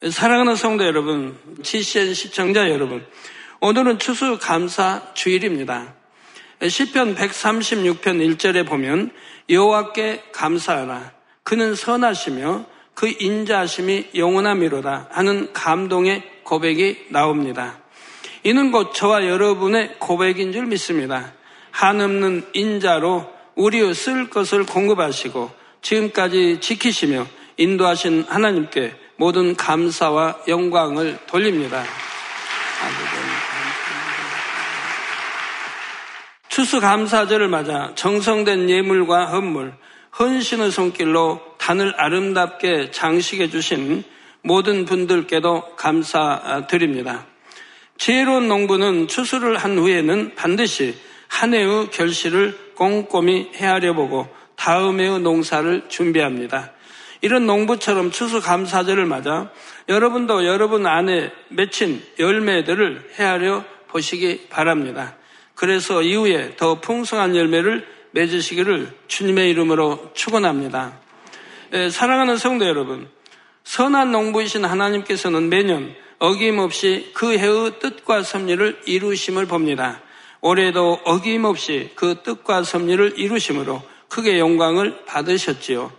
사랑하는 성도 여러분, GCN 시청자 여러분, 오늘은 추수감사 주일입니다. 시편 136편 1절에 보면 여호와께 감사하라. 그는 선하시며 그 인자하심이 영원함이로다 하는 감동의 고백이 나옵니다. 이는 곧 저와 여러분의 고백인 줄 믿습니다. 한없는 인자로 우리의 쓸 것을 공급하시고 지금까지 지키시며 인도하신 하나님께 모든 감사와 영광을 돌립니다. 추수감사절을 맞아 정성된 예물과 헌물, 헌신의 손길로 단을 아름답게 장식해 주신 모든 분들께도 감사드립니다. 지혜로운 농부는 추수를 한 후에는 반드시 한 해의 결실을 꼼꼼히 헤아려 보고 다음 해의 농사를 준비합니다. 이런 농부처럼 추수감사절을 맞아 여러분도 여러분 안에 맺힌 열매들을 헤아려 보시기 바랍니다. 그래서 이후에 더 풍성한 열매를 맺으시기를 주님의 이름으로 축원합니다. 예, 사랑하는 성도 여러분, 선한 농부이신 하나님께서는 매년 어김없이 그 해의 뜻과 섭리를 이루심을 봅니다. 올해도 어김없이 그 뜻과 섭리를 이루심으로 크게 영광을 받으셨지요.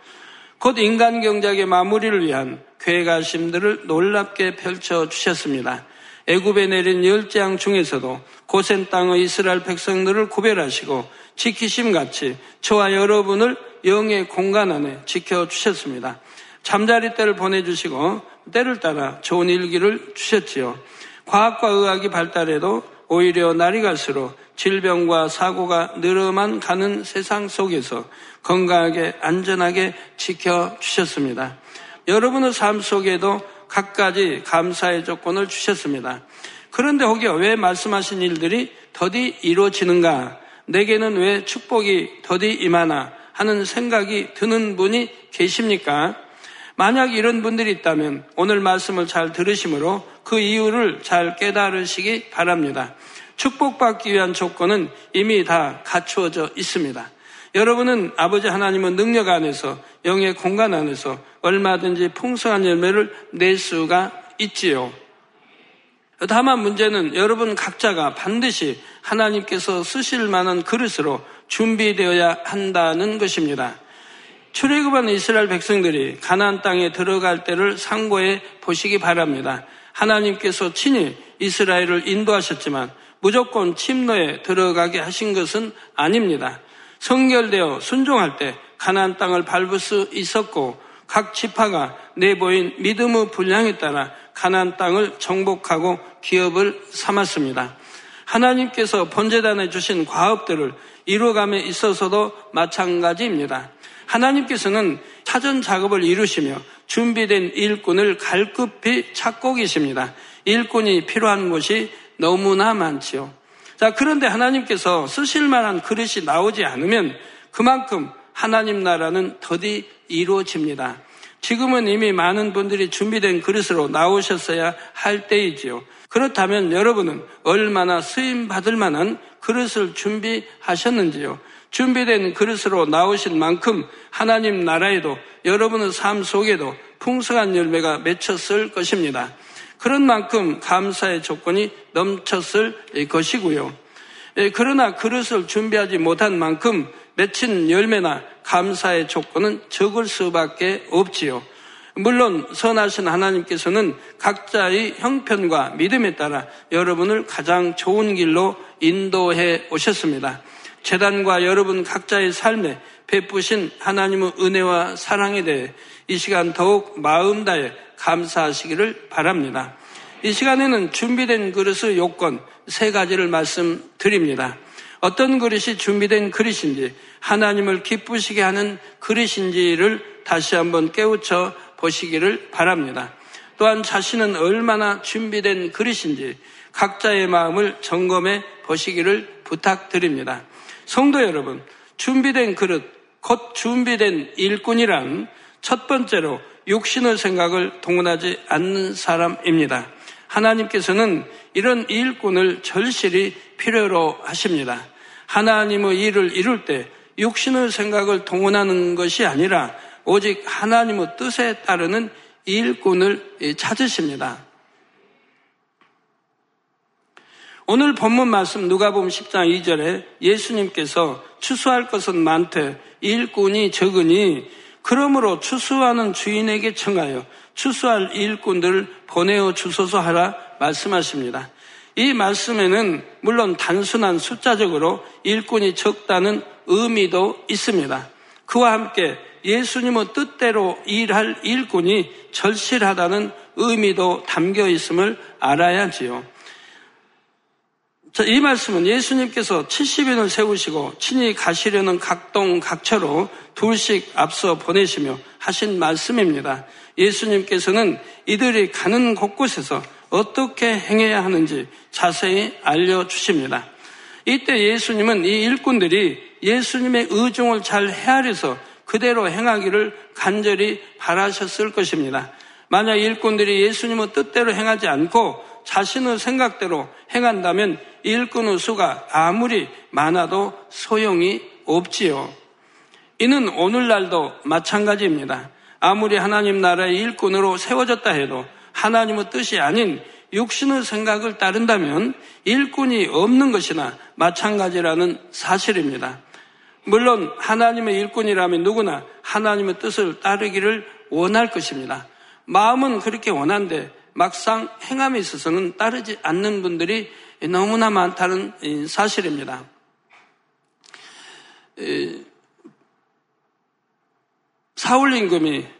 곧 인간 경작의 마무리를 위한 괴가심들을 놀랍게 펼쳐 주셨습니다. 애굽에 내린 열재앙 중에서도 고센 땅의 이스라엘 백성들을 구별하시고 지키심 같이 저와 여러분을 영의 공간 안에 지켜 주셨습니다. 잠자리 때를 보내주시고 때를 따라 좋은 일기를 주셨지요. 과학과 의학이 발달해도 오히려 날이 갈수록 질병과 사고가 늘어만 가는 세상 속에서 건강하게 안전하게 지켜주셨습니다. 여러분의 삶 속에도 갖가지 감사의 조건을 주셨습니다. 그런데 혹여 왜 말씀하신 일들이 더디 이루어지는가? 내게는 왜 축복이 더디 임하나? 하는 생각이 드는 분이 계십니까? 만약 이런 분들이 있다면 오늘 말씀을 잘 들으심으로 그 이유를 잘 깨달으시기 바랍니다. 축복받기 위한 조건은 이미 다 갖추어져 있습니다. 여러분은 아버지 하나님은 능력 안에서 영의 공간 안에서 얼마든지 풍성한 열매를 낼 수가 있지요. 다만 문제는 여러분 각자가 반드시 하나님께서 쓰실 만한 그릇으로 준비되어야 한다는 것입니다. 출애굽한 이스라엘 백성들이 가나안 땅에 들어갈 때를 상고해 보시기 바랍니다. 하나님께서 친히 이스라엘을 인도하셨지만 무조건 침노에 들어가게 하신 것은 아닙니다. 성결되어 순종할 때 가나안 땅을 밟을 수 있었고 각 지파가 내보인 믿음의 분량에 따라 가나안 땅을 정복하고 기업을 삼았습니다. 하나님께서 번제단에 주신 과업들을 이루어감에 있어서도 마찬가지입니다. 하나님께서는 사전 작업을 이루시며 준비된 일꾼을 갈급히 찾고 계십니다. 일꾼이 필요한 곳이 너무나 많지요. 자, 그런데 하나님께서 쓰실 만한 그릇이 나오지 않으면 그만큼 하나님 나라는 더디 이루어집니다. 지금은 이미 많은 분들이 준비된 그릇으로 나오셨어야 할 때이지요. 그렇다면 여러분은 얼마나 쓰임 받을 만한 그릇을 준비하셨는지요. 준비된 그릇으로 나오신 만큼 하나님 나라에도 여러분의 삶 속에도 풍성한 열매가 맺혔을 것입니다. 그런 만큼 감사의 조건이 넘쳤을 것이고요. 예, 그러나 그릇을 준비하지 못한 만큼 맺힌 열매나 감사의 조건은 적을 수밖에 없지요. 물론 선하신 하나님께서는 각자의 형편과 믿음에 따라 여러분을 가장 좋은 길로 인도해 오셨습니다. 재단과 여러분 각자의 삶에 베푸신 하나님의 은혜와 사랑에 대해 이 시간 더욱 마음 다해 감사하시기를 바랍니다. 이 시간에는 준비된 그릇의 요건 세 가지를 말씀드립니다. 어떤 그릇이 준비된 그릇인지 하나님을 기쁘시게 하는 그릇인지를 다시 한번 깨우쳐 보시기를 바랍니다. 또한 자신은 얼마나 준비된 그릇인지 각자의 마음을 점검해 보시기를 부탁드립니다. 성도 여러분, 준비된 그릇, 곧 준비된 일꾼이란 첫 번째로 육신의 생각을 동원하지 않는 사람입니다. 하나님께서는 이런 일꾼을 절실히 필요로 하십니다. 하나님의 일을 이룰 때 육신의 생각을 동원하는 것이 아니라 오직 하나님의 뜻에 따르는 일꾼을 찾으십니다. 오늘 본문 말씀 누가복음 10장 2절에 예수님께서 추수할 것은 많되 일꾼이 적으니 그러므로 추수하는 주인에게 청하여 추수할 일꾼들을 보내어 주소서 하라 말씀하십니다. 이 말씀에는 물론 단순한 숫자적으로 일꾼이 적다는 의미도 있습니다. 그와 함께 예수님의 뜻대로 일할 일꾼이 절실하다는 의미도 담겨 있음을 알아야지요. 이 말씀은 예수님께서 70인을 세우시고 친히 가시려는 각동 각처로 둘씩 앞서 보내시며 하신 말씀입니다. 예수님께서는 이들이 가는 곳곳에서 어떻게 행해야 하는지 자세히 알려주십니다. 이때 예수님은 이 일꾼들이 예수님의 의중을 잘 헤아려서 그대로 행하기를 간절히 바라셨을 것입니다. 만약 일꾼들이 예수님의 뜻대로 행하지 않고 자신의 생각대로 행한다면 일꾼의 수가 아무리 많아도 소용이 없지요. 이는 오늘날도 마찬가지입니다. 아무리 하나님 나라의 일꾼으로 세워졌다 해도 하나님의 뜻이 아닌 육신의 생각을 따른다면 일꾼이 없는 것이나 마찬가지라는 사실입니다. 물론 하나님의 일꾼이라면 누구나 하나님의 뜻을 따르기를 원할 것입니다. 마음은 그렇게 원한데 막상 행함에 있어서는 따르지 않는 분들이 너무나 많다는 사실입니다. 사울 임금이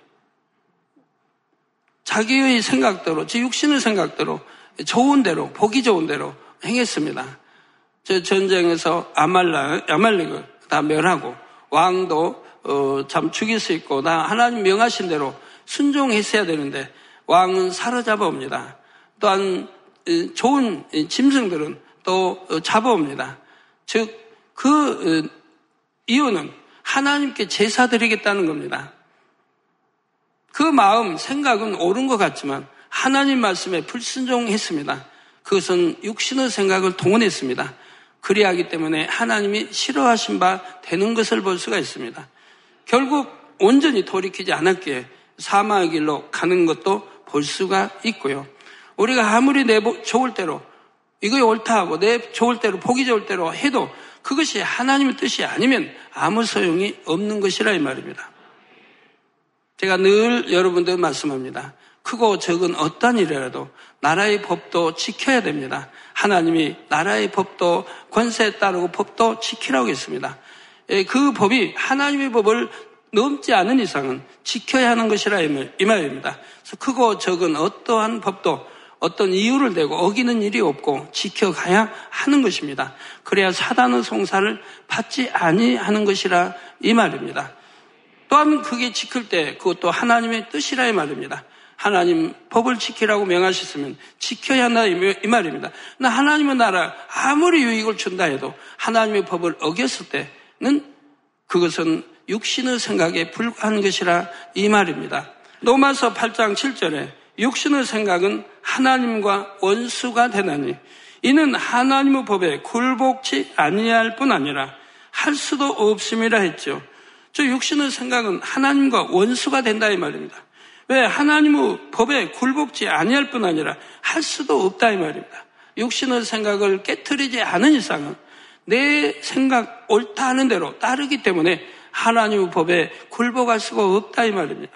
자기의 생각대로, 제 육신의 생각대로 좋은 대로, 보기 좋은 대로 행했습니다. 저 전쟁에서 아말라, 아말렉을 다 멸하고 왕도 어, 참 죽일 수 있고 다 하나님 명하신 대로 순종했어야 되는데 왕은 사로잡아 옵니다. 또한 좋은 짐승들은 또 어, 잡아옵니다. 즉, 그 어, 이유는 하나님께 제사 드리겠다는 겁니다. 그 마음, 생각은 옳은 것 같지만 하나님 말씀에 불순종했습니다. 그것은 육신의 생각을 동원했습니다. 그리하기 때문에 하나님이 싫어하신 바 되는 것을 볼 수가 있습니다. 결국 온전히 돌이키지 않았기에 사망의 길로 가는 것도 볼 수가 있고요. 우리가 아무리 내 좋을 대로 이거 옳다 하고 내 좋을 대로 보기 좋을 대로 해도 그것이 하나님의 뜻이 아니면 아무 소용이 없는 것이라 이 말입니다. 제가 늘 여러분들 말씀합니다. 크고 적은 어떤 일이라도 나라의 법도 지켜야 됩니다. 하나님이 나라의 법도 권세에 따르고 법도 지키라고 했습니다. 예, 그 법이 하나님의 법을 넘지 않은 이상은 지켜야 하는 것이라 이 말입니다. 그래서 크고 적은 어떠한 법도 어떤 이유를 대고 어기는 일이 없고 지켜가야 하는 것입니다. 그래야 사단의 송사를 받지 아니하는 것이라 이 말입니다. 또한 그게 지킬 때 그것도 하나님의 뜻이라 이 말입니다. 하나님 법을 지키라고 명하셨으면 지켜야 한다 이 말입니다. 나 하나님의 나라 아무리 유익을 준다 해도 하나님의 법을 어겼을 때는 그것은 육신의 생각에 불과한 것이라 이 말입니다. 로마서 8장 7절에 육신의 생각은 하나님과 원수가 되나니 이는 하나님의 법에 굴복치 아니할 뿐 아니라 할 수도 없음이라 했죠. 저 육신의 생각은 하나님과 원수가 된다 이 말입니다. 왜 하나님의 법에 굴복지 아니할 뿐 아니라 할 수도 없다 이 말입니다. 육신의 생각을 깨뜨리지 않은 이상은 내 생각 옳다 하는 대로 따르기 때문에 하나님의 법에 굴복할 수가 없다 이 말입니다.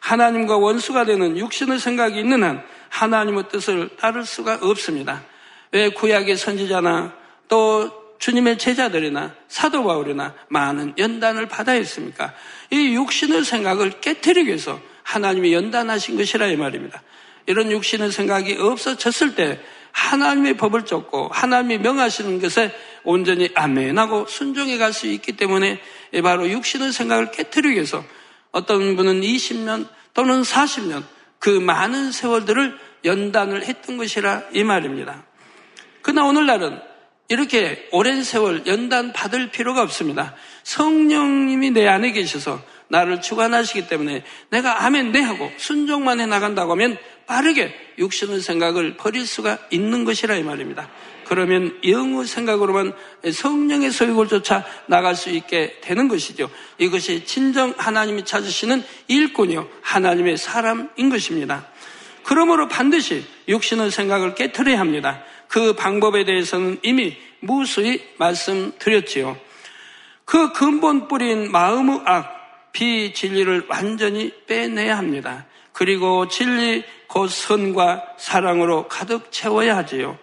하나님과 원수가 되는 육신의 생각이 있는 한 하나님의 뜻을 따를 수가 없습니다. 왜 구약의 선지자나 또 주님의 제자들이나 사도 바울이나 많은 연단을 받아야 했습니까? 이 육신의 생각을 깨뜨리기 위해서 하나님이 연단하신 것이라 이 말입니다. 이런 육신의 생각이 없어졌을 때 하나님의 법을 쫓고 하나님이 명하시는 것에 온전히 아멘하고 순종해 갈 수 있기 때문에 바로 육신의 생각을 깨뜨리기 위해서 어떤 분은 20년 또는 40년 그 많은 세월들을 연단을 했던 것이라 이 말입니다. 그러나 오늘날은 이렇게 오랜 세월 연단 받을 필요가 없습니다. 성령님이 내 안에 계셔서 나를 주관하시기 때문에 내가 아멘 네 하고 순종만 해 나간다고 하면 빠르게 육신의 생각을 버릴 수가 있는 것이라 이 말입니다. 그러면 영의 생각으로만 성령의 소유를 쫓아 나갈 수 있게 되는 것이죠. 이것이 진정 하나님이 찾으시는 일꾼이요. 하나님의 사람인 것입니다. 그러므로 반드시 육신의 생각을 깨뜨려야 합니다. 그 방법에 대해서는 이미 무수히 말씀드렸지요. 그 근본 뿌린 마음의 악, 비진리를 완전히 빼내야 합니다. 그리고 진리 곧 선과 사랑으로 가득 채워야 하지요.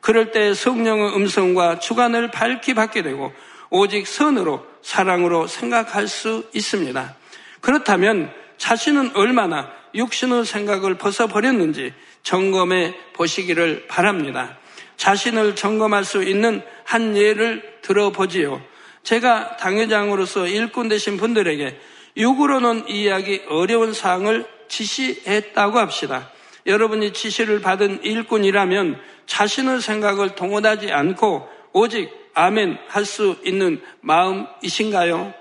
그럴 때 성령의 음성과 주관을 밝히 받게 되고 오직 선으로 사랑으로 생각할 수 있습니다. 그렇다면 자신은 얼마나 육신의 생각을 벗어버렸는지 점검해 보시기를 바랍니다. 자신을 점검할 수 있는 한 예를 들어보지요. 제가 당회장으로서 일꾼 되신 분들에게 육으로는 이해하기 어려운 사항을 지시했다고 합시다. 여러분이 지시를 받은 일꾼이라면 자신의 생각을 동원하지 않고 오직 아멘 할 수 있는 마음이신가요?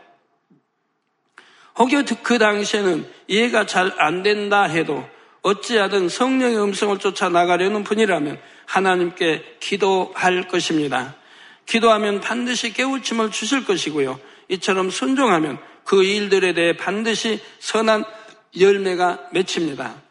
혹여 그 당시에는 이해가 잘 안 된다 해도 어찌하든 성령의 음성을 쫓아 나가려는 분이라면 하나님께 기도할 것입니다. 기도하면 반드시 깨우침을 주실 것이고요. 이처럼 순종하면 그 일들에 대해 반드시 선한 열매가 맺힙니다.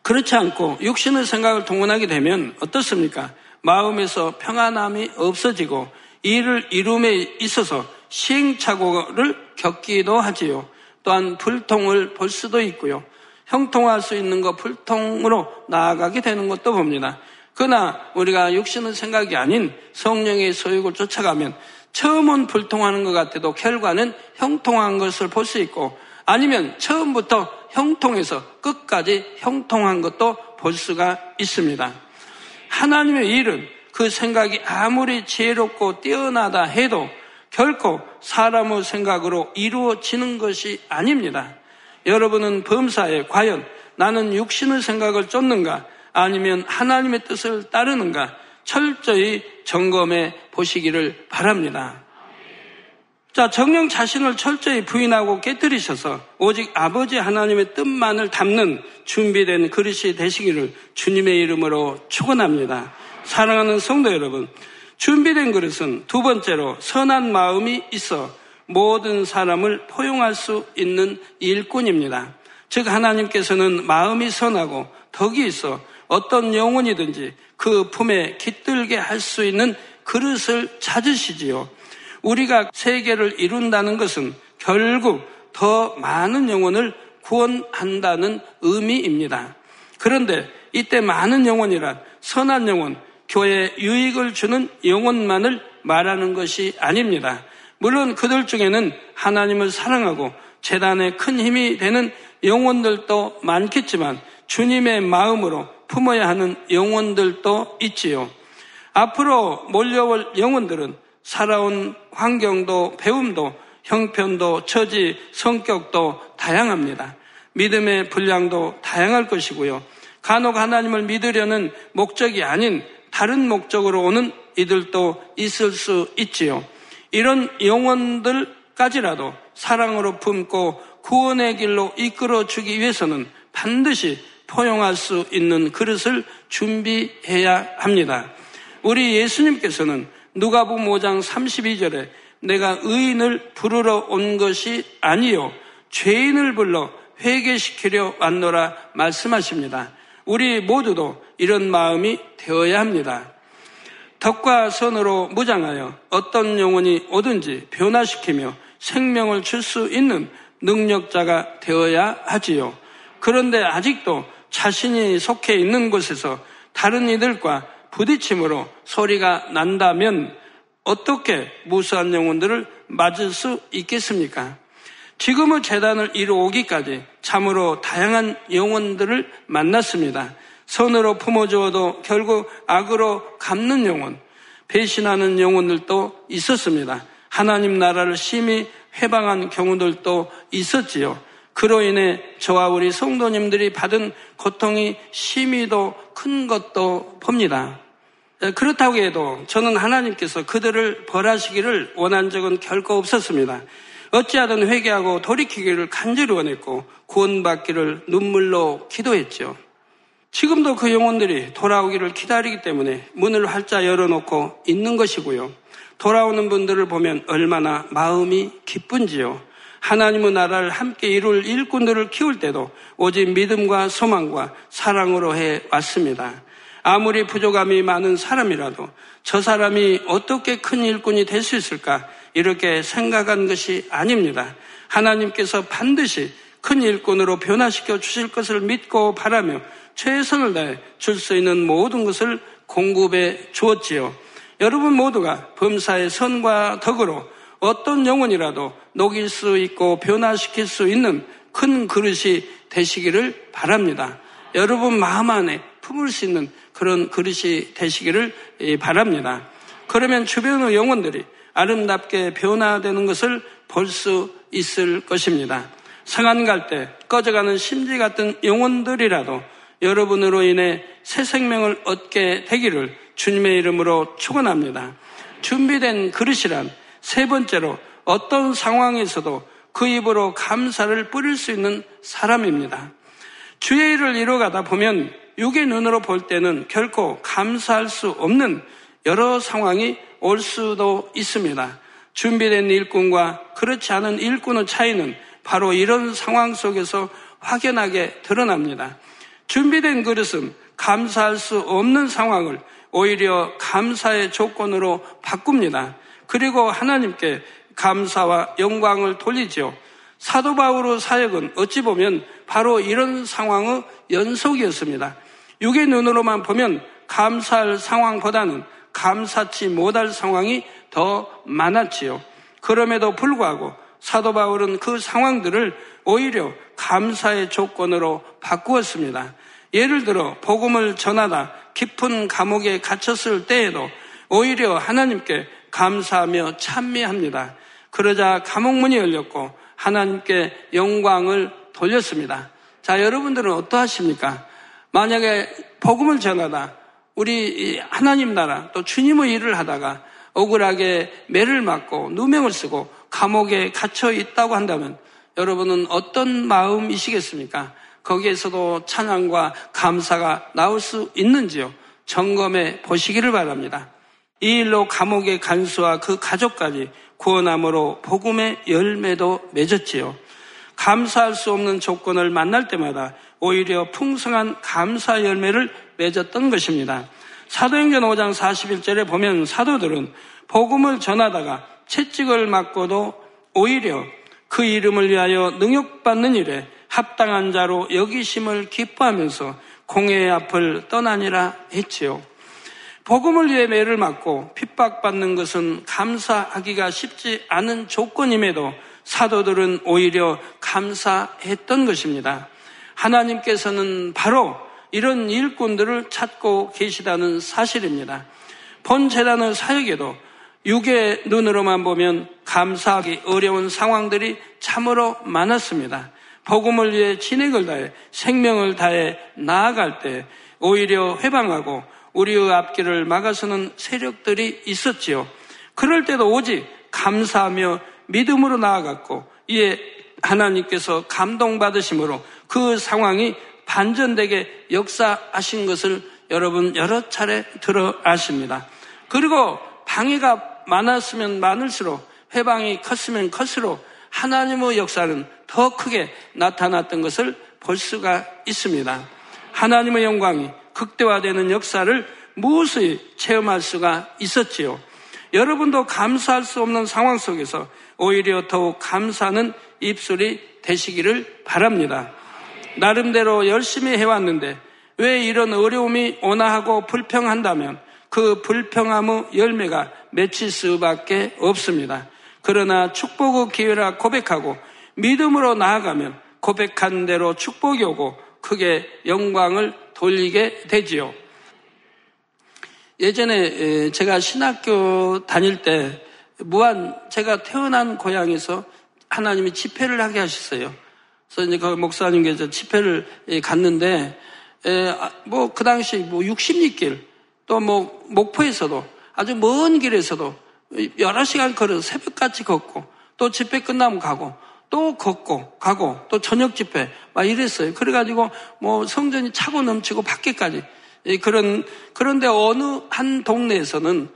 그렇지 않고 육신의 생각을 동원하게 되면 어떻습니까? 마음에서 평안함이 없어지고 일을 이룸에 있어서 시행착오를 겪기도 하지요. 또한 불통을 볼 수도 있고요. 형통할 수 있는 것 불통으로 나아가게 되는 것도 봅니다. 그러나 우리가 육신의 생각이 아닌 성령의 소욕을 쫓아가면 처음은 불통하는 것 같아도 결과는 형통한 것을 볼 수 있고 아니면 처음부터 형통해서 끝까지 형통한 것도 볼 수가 있습니다. 하나님의 일은 그 생각이 아무리 지혜롭고 뛰어나다 해도 결코 사람의 생각으로 이루어지는 것이 아닙니다. 여러분은 범사에 과연 나는 육신의 생각을 쫓는가 아니면 하나님의 뜻을 따르는가 철저히 점검해 보시기를 바랍니다. 자, 정령 자신을 철저히 부인하고 깨뜨리셔서 오직 아버지 하나님의 뜻만을 담는 준비된 그릇이 되시기를 주님의 이름으로 축원합니다. 사랑하는 성도 여러분, 준비된 그릇은 두 번째로 선한 마음이 있어 모든 사람을 포용할 수 있는 일꾼입니다. 즉 하나님께서는 마음이 선하고 덕이 있어 어떤 영혼이든지 그 품에 깃들게 할 수 있는 그릇을 찾으시지요. 우리가 세계를 이룬다는 것은 결국 더 많은 영혼을 구원한다는 의미입니다. 그런데 이때 많은 영혼이란 선한 영혼, 교회에 유익을 주는 영혼만을 말하는 것이 아닙니다. 물론 그들 중에는 하나님을 사랑하고 재단에 큰 힘이 되는 영혼들도 많겠지만 주님의 마음으로 품어야 하는 영혼들도 있지요. 앞으로 몰려올 영혼들은 살아온 환경도 배움도 형편도 처지 성격도 다양합니다. 믿음의 분량도 다양할 것이고요. 간혹 하나님을 믿으려는 목적이 아닌 다른 목적으로 오는 이들도 있을 수 있지요. 이런 영혼들까지라도 사랑으로 품고 구원의 길로 이끌어 주기 위해서는 반드시 포용할 수 있는 그릇을 준비해야 합니다. 우리 예수님께서는 누가복음 5장 32절에 내가 의인을 부르러 온 것이 아니요 죄인을 불러 회개시키려 왔노라 말씀하십니다. 우리 모두도 이런 마음이 되어야 합니다. 덕과 선으로 무장하여 어떤 영혼이 오든지 변화시키며 생명을 줄 수 있는 능력자가 되어야 하지요. 그런데 아직도 자신이 속해 있는 곳에서 다른 이들과 부딪힘으로 소리가 난다면 어떻게 무수한 영혼들을 맞을 수 있겠습니까? 지금의 재단을 이루어오기까지 참으로 다양한 영혼들을 만났습니다. 선으로 품어주어도 결국 악으로 갚는 영혼, 배신하는 영혼들도 있었습니다. 하나님 나라를 심히 회방한 경우들도 있었지요. 그로 인해 저와 우리 성도님들이 받은 고통이 심히도 큰 것도 봅니다. 그렇다고 해도 저는 하나님께서 그들을 벌하시기를 원한 적은 결코 없었습니다. 어찌하든 회개하고 돌이키기를 간절히 원했고 구원받기를 눈물로 기도했죠. 지금도 그 영혼들이 돌아오기를 기다리기 때문에 문을 활짝 열어놓고 있는 것이고요. 돌아오는 분들을 보면 얼마나 마음이 기쁜지요. 하나님의 나라를 함께 이룰 일꾼들을 키울 때도 오직 믿음과 소망과 사랑으로 해 왔습니다. 아무리 부족함이 많은 사람이라도 저 사람이 어떻게 큰 일꾼이 될 수 있을까 이렇게 생각한 것이 아닙니다. 하나님께서 반드시 큰 일꾼으로 변화시켜 주실 것을 믿고 바라며 최선을 다해 줄 수 있는 모든 것을 공급해 주었지요. 여러분 모두가 범사의 선과 덕으로 어떤 영혼이라도 녹일 수 있고 변화시킬 수 있는 큰 그릇이 되시기를 바랍니다. 여러분 마음 안에 품을 수 있는 그런 그릇이 되시기를 바랍니다. 그러면 주변의 영혼들이 아름답게 변화되는 것을 볼 수 있을 것입니다. 상한 갈 때 꺼져가는 심지 같은 영혼들이라도 여러분으로 인해 새 생명을 얻게 되기를 주님의 이름으로 축원합니다. 준비된 그릇이란 세 번째로 어떤 상황에서도 그 입으로 감사를 뿌릴 수 있는 사람입니다. 주의 일을 이루어가다 보면 육의 눈으로 볼 때는 결코 감사할 수 없는 여러 상황이 올 수도 있습니다. 준비된 일꾼과 그렇지 않은 일꾼의 차이는 바로 이런 상황 속에서 확연하게 드러납니다. 준비된 그릇은 감사할 수 없는 상황을 오히려 감사의 조건으로 바꿉니다. 그리고 하나님께 감사와 영광을 돌리죠. 사도 바울의 사역은 어찌 보면 바로 이런 상황의 연속이었습니다. 육의 눈으로만 보면 감사할 상황보다는 감사치 못할 상황이 더 많았지요. 그럼에도 불구하고 사도 바울은 그 상황들을 오히려 감사의 조건으로 바꾸었습니다. 예를 들어 복음을 전하다 깊은 감옥에 갇혔을 때에도 오히려 하나님께 감사하며 찬미합니다. 그러자 감옥 문이 열렸고 하나님께 영광을 돌렸습니다. 자, 여러분들은 어떠하십니까? 만약에 복음을 전하다 우리 하나님 나라 또 주님의 일을 하다가 억울하게 매를 맞고 누명을 쓰고 감옥에 갇혀 있다고 한다면 여러분은 어떤 마음이시겠습니까? 거기에서도 찬양과 감사가 나올 수 있는지요? 점검해 보시기를 바랍니다. 이 일로 감옥의 간수와 그 가족까지 구원함으로 복음의 열매도 맺었지요. 감사할 수 없는 조건을 만날 때마다 오히려 풍성한 감사 열매를 맺었던 것입니다. 사도행전 5장 41절에 보면 사도들은 복음을 전하다가 채찍을 맞고도 오히려 그 이름을 위하여 능욕받는 일에 합당한 자로 여기심을 기뻐하면서 공회의 앞을 떠나니라 했지요. 복음을 위해 매를 맞고 핍박받는 것은 감사하기가 쉽지 않은 조건임에도 사도들은 오히려 감사했던 것입니다. 하나님께서는 바로 이런 일꾼들을 찾고 계시다는 사실입니다. 본 재단의 사역에도 육의 눈으로만 보면 감사하기 어려운 상황들이 참으로 많았습니다. 복음을 위해 진액을 다해 생명을 다해 나아갈 때 오히려 회방하고 우리의 앞길을 막아서는 세력들이 있었지요. 그럴 때도 오직 감사하며 믿음으로 나아갔고 이에 하나님께서 감동받으심으로 그 상황이 반전되게 역사하신 것을 여러분 여러 차례 들어 아십니다. 그리고 방해가 많았으면 많을수록 해방이 컸으면 컸을수록 하나님의 역사는 더 크게 나타났던 것을 볼 수가 있습니다. 하나님의 영광이 극대화되는 역사를 무엇이 체험할 수가 있었지요. 여러분도 감사할 수 없는 상황 속에서 오히려 더욱 감사하는 입술이 되시기를 바랍니다. 나름대로 열심히 해왔는데 왜 이런 어려움이 오나 하고 불평한다면 그 불평함의 열매가 맺힐 수밖에 없습니다. 그러나 축복의 기회라 고백하고 믿음으로 나아가면 고백한 대로 축복이 오고 크게 영광을 돌리게 되지요. 예전에 제가 신학교 다닐 때 무한 제가 태어난 고향에서 하나님이 집회를 하게 하셨어요. 그래서 이제 그 목사님께서 집회를 갔는데 아, 뭐그 당시 뭐 60리길 또 뭐 목포에서도 아주 먼 길에서도 여러 시간 걸어서 새벽같이 걷고 또 집회 끝나면 가고 또 걷고 가고 또 저녁 집회 막 이랬어요. 그래가지고 뭐 성전이 차고 넘치고 밖에까지 그런 그런데 어느 한 동네에서는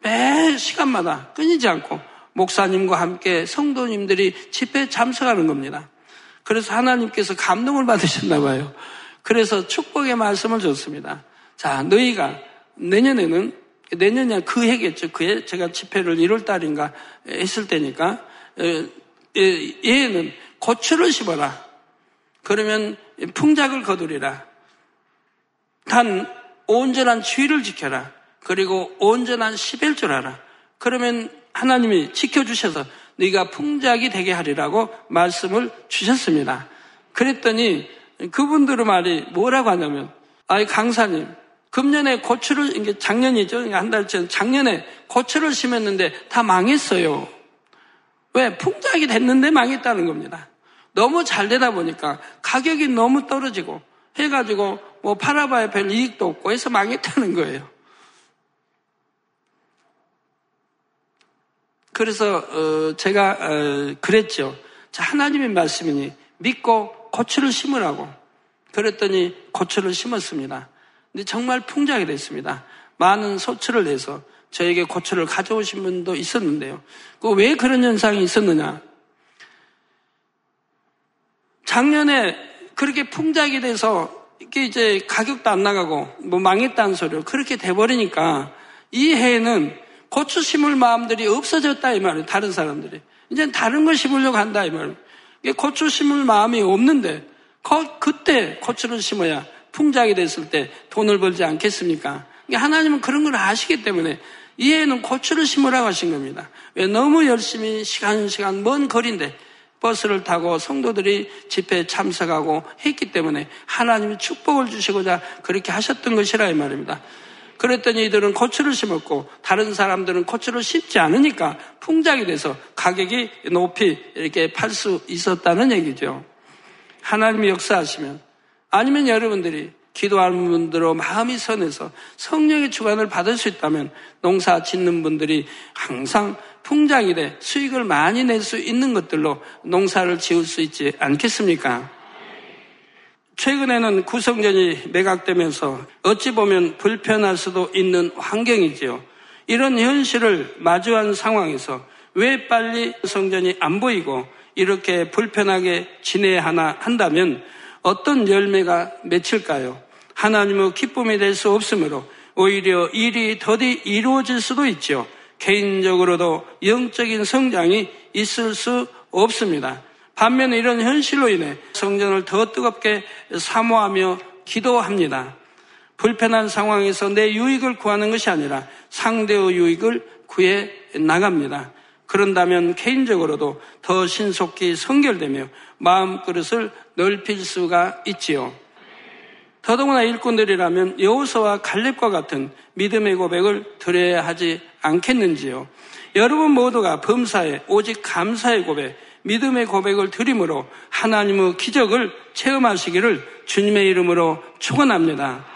매 시간마다 끊이지 않고 목사님과 함께 성도님들이 집회에 참석하는 겁니다. 그래서 하나님께서 감동을 받으셨나 봐요. 그래서 축복의 말씀을 줬습니다. 자, 너희가 내년에는 내년이 그 해겠죠. 그 해 제가 집회를 1월 달인가 했을 때니까 얘는 고추를 심어라. 그러면 풍작을 거두리라. 단 온전한 주의를 지켜라. 그리고 온전한 11줄 하라. 그러면 하나님이 지켜주셔서 네가 풍작이 되게 하리라고 말씀을 주셨습니다. 그랬더니 그분들의 말이 뭐라고 하냐면 아이 강사님 금년에 고추를 이게 작년이죠 한 달 전 작년에 고추를 심었는데 다 망했어요. 왜 풍작이 됐는데 망했다는 겁니다. 너무 잘 되다 보니까 가격이 너무 떨어지고 해가지고 뭐 팔아봐야 별 이익도 없고 해서 망했다는 거예요. 그래서 어, 제가 어, 그랬죠. 자, 하나님의 말씀이니 믿고 고추를 심으라고. 그랬더니 고추를 심었습니다. 근데 정말 풍작이 됐습니다. 많은 소출을 내서 저에게 고추를 가져오신 분도 있었는데요. 그 왜 그런 현상이 있었느냐? 작년에 그렇게 풍작이 돼서 이게 이제 가격도 안 나가고 뭐 망했다는 소리로 그렇게 돼버리니까 이 해에는 고추 심을 마음들이 없어졌다 이 말이에요. 다른 사람들이. 이제 다른 걸 심으려고 한다 이 말이에요. 고추 심을 마음이 없는데 그때 고추를 심어야 풍작이 됐을 때 돈을 벌지 않겠습니까? 하나님은 그런 걸 아시기 때문에 이해는 고추를 심으라고 하신 겁니다. 왜 너무 열심히 시간 시간 먼 거리인데 버스를 타고 성도들이 집회에 참석하고 했기 때문에 하나님이 축복을 주시고자 그렇게 하셨던 것이라 이 말입니다. 그랬더니 이들은 고추를 심었고 다른 사람들은 고추를 심지 않으니까 풍작이 돼서 가격이 높이 이렇게 팔 수 있었다는 얘기죠. 하나님이 역사하시면 아니면 여러분들이 기도하는 분들로 마음이 선해서 성령의 주관을 받을 수 있다면 농사 짓는 분들이 항상 풍작이 돼 수익을 많이 낼 수 있는 것들로 농사를 지을 수 있지 않겠습니까? 최근에는 구성전이 매각되면서 어찌 보면 불편할 수도 있는 환경이지요. 이런 현실을 마주한 상황에서 왜 빨리 성전이 안 보이고 이렇게 불편하게 지내야 하나 한다면 어떤 열매가 맺힐까요? 하나님의 기쁨이 될 수 없으므로 오히려 일이 더디 이루어질 수도 있죠. 개인적으로도 영적인 성장이 있을 수 없습니다. 반면에 이런 현실로 인해 성전을 더 뜨겁게 사모하며 기도합니다. 불편한 상황에서 내 유익을 구하는 것이 아니라 상대의 유익을 구해 나갑니다. 그런다면 개인적으로도 더 신속히 성결되며 마음그릇을 넓힐 수가 있지요. 더더구나 일꾼들이라면 여호서와 갈렙과 같은 믿음의 고백을 드려야 하지 않겠는지요. 여러분 모두가 범사에 오직 감사의 고백, 믿음의 고백을 드림으로 하나님의 기적을 체험하시기를 주님의 이름으로 축원합니다.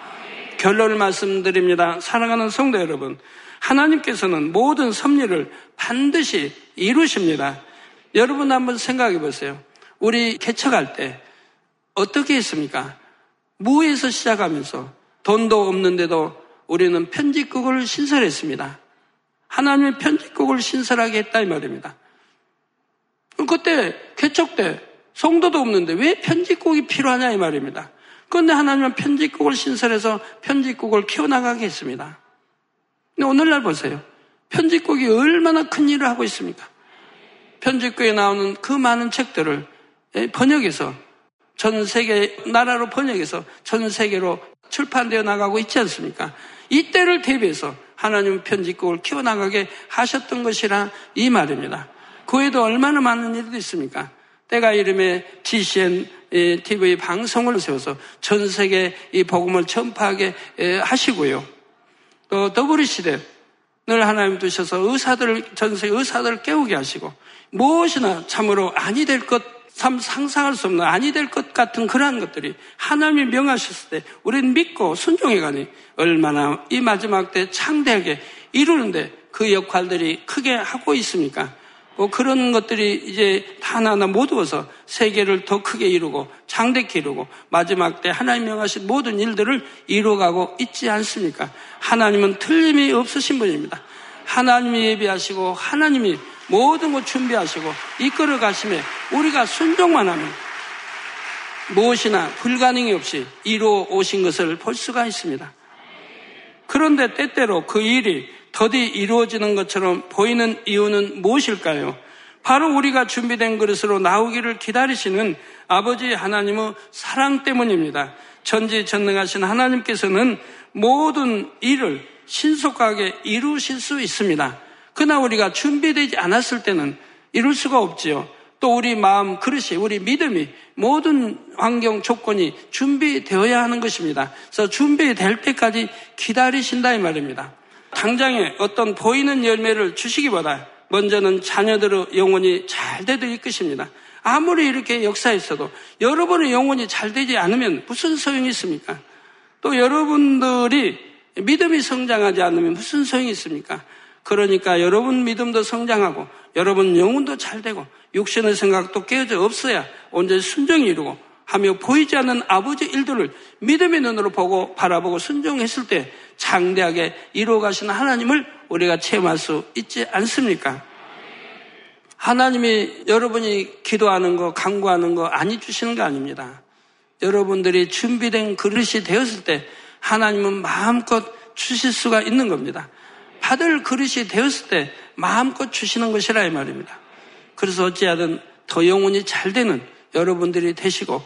결론을 말씀드립니다. 사랑하는 성도 여러분, 하나님께서는 모든 섭리를 반드시 이루십니다. 여러분 한번 생각해 보세요. 우리 개척할 때 어떻게 했습니까? 무에서 시작하면서 돈도 없는데도 우리는 편집국을 신설했습니다. 하나님의 편집국을 신설하게 했다 이 말입니다. 그때 개척 때 성도도 없는데 왜 편집국이 필요하냐 이 말입니다. 그런데 하나님은 편집국을 신설해서 편집국을 키워나가게 했습니다. 근데 오늘날 보세요. 편집국이 얼마나 큰 일을 하고 있습니까? 편집국에 나오는 그 많은 책들을 번역해서 전 세계 나라로 번역해서 전 세계로 출판되어 나가고 있지 않습니까? 이때를 대비해서 하나님 편집국을 키워나가게 하셨던 것이라 이 말입니다. 그 외에도 얼마나 많은 일도 있습니까? 때가 이름에 GCN TV 방송을 세워서 전 세계 이 복음을 전파하게 하시고요. 또 더블이 시대 늘 하나님 두셔서 의사들을 전 세계 의사들을 깨우게 하시고 무엇이나 참으로 아니 될 것, 참 상상할 수 없는 아니 될 것 같은 그러한 것들이 하나님이 명하셨을 때 우리는 믿고 순종해 가니 얼마나 이 마지막 때 창대하게 이루는데 그 역할들이 크게 하고 있습니까? 뭐 그런 것들이 이제 하나하나 모두어서 세계를 더 크게 이루고 장대케 이루고 마지막 때 하나님 명하신 모든 일들을 이루어가고 있지 않습니까? 하나님은 틀림이 없으신 분입니다. 하나님이 예비하시고 하나님이 모든 것 준비하시고 이끌어 가심에 우리가 순종만 하면 무엇이나 불가능이 없이 이루어 오신 것을 볼 수가 있습니다. 그런데 때때로 그 일이 더디 이루어지는 것처럼 보이는 이유는 무엇일까요? 바로 우리가 준비된 그릇으로 나오기를 기다리시는 아버지 하나님의 사랑 때문입니다. 전지전능하신 하나님께서는 모든 일을 신속하게 이루실 수 있습니다. 그러나 우리가 준비되지 않았을 때는 이룰 수가 없지요. 또 우리 마음 그릇이 우리 믿음이 모든 환경 조건이 준비되어야 하는 것입니다. 그래서 준비될 때까지 기다리신다 이 말입니다. 당장에 어떤 보이는 열매를 주시기보다 먼저는 자녀들의 영혼이 잘 되도 이끄십니다. 아무리 이렇게 역사했어도 여러분의 영혼이 잘 되지 않으면 무슨 소용이 있습니까? 또 여러분들이 믿음이 성장하지 않으면 무슨 소용이 있습니까? 그러니까 여러분 믿음도 성장하고 여러분 영혼도 잘 되고 육신의 생각도 깨어져 없어야 온전히 순종이 이루고 하며 보이지 않는 아버지 일들을 믿음의 눈으로 보고 바라보고 순종했을 때 장대하게 이루어 가시는 하나님을 우리가 체험할 수 있지 않습니까? 하나님이 여러분이 기도하는 거, 강구하는 거 아니 주시는 거 아닙니다. 여러분들이 준비된 그릇이 되었을 때 하나님은 마음껏 주실 수가 있는 겁니다. 받을 그릇이 되었을 때 마음껏 주시는 것이라 이 말입니다. 그래서 어찌하든 더 영혼이 잘 되는 여러분들이 되시고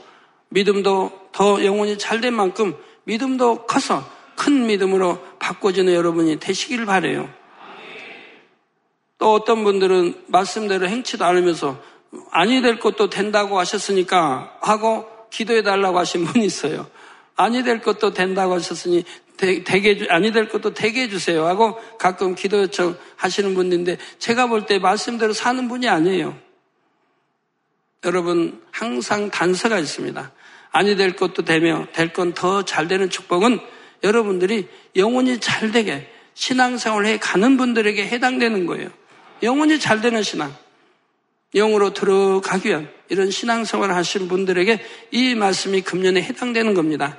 믿음도 더 영혼이 잘 된 만큼 믿음도 커서 큰 믿음으로 바꿔지는 여러분이 되시길 바래요. 또 어떤 분들은 말씀대로 행치도 않으면서 아니 될 것도 된다고 하셨으니까 하고 기도해 달라고 하신 분이 있어요. 아니 될 것도 된다고 하셨으니 되게 아니 될 것도 되게 해주세요 하고 가끔 기도 요청 하시는 분인데 제가 볼 때 말씀대로 사는 분이 아니에요. 여러분 항상 단서가 있습니다. 아니 될 것도 되며 될 건 더 잘 되는 축복은 여러분들이 영혼이 잘 되게 신앙생활을 해 가는 분들에게 해당되는 거예요. 영혼이 잘 되는 신앙, 영으로 들어가기 위한 이런 신앙생활을 하신 분들에게 이 말씀이 금년에 해당되는 겁니다.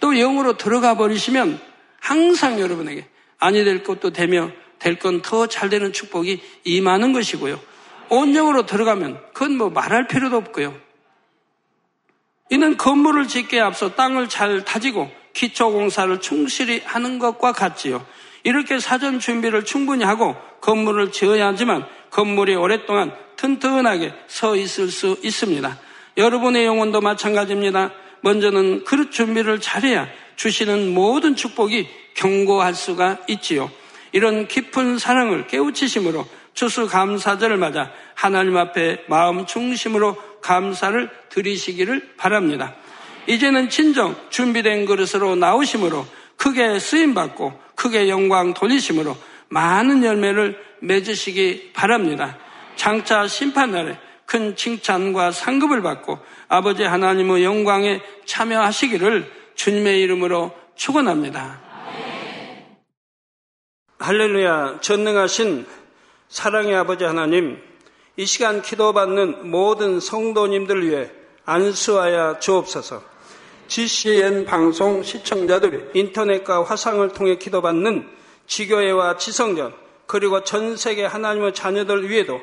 또 영으로 들어가 버리시면 항상 여러분에게 아니 될 것도 되며 될 건 더 잘 되는 축복이 임하는 것이고요. 온 영으로 들어가면 그건 뭐 말할 필요도 없고요. 이는 건물을 짓기에 앞서 땅을 잘 다지고 기초 공사를 충실히 하는 것과 같지요. 이렇게 사전 준비를 충분히 하고 건물을 지어야 하지만 건물이 오랫동안 튼튼하게 서 있을 수 있습니다. 여러분의 영혼도 마찬가지입니다. 먼저는 그릇 준비를 잘해야 주시는 모든 축복이 경고할 수가 있지요. 이런 깊은 사랑을 깨우치심으로 추수 감사절을 맞아 하나님 앞에 마음 중심으로 감사를 드리시기를 바랍니다. 이제는 진정 준비된 그릇으로 나오심으로 크게 쓰임받고 크게 영광 돌리심으로 많은 열매를 맺으시기 바랍니다. 장차 심판날에 큰 칭찬과 상급을 받고 아버지 하나님의 영광에 참여하시기를 주님의 이름으로 축원합니다. 할렐루야. 전능하신 사랑의 아버지 하나님 이 시간 기도받는 모든 성도님들 위해 안수하여 주옵소서. GCN 방송 시청자들이 인터넷과 화상을 통해 기도받는 지교회와 지성전 그리고 전 세계 하나님의 자녀들 위에도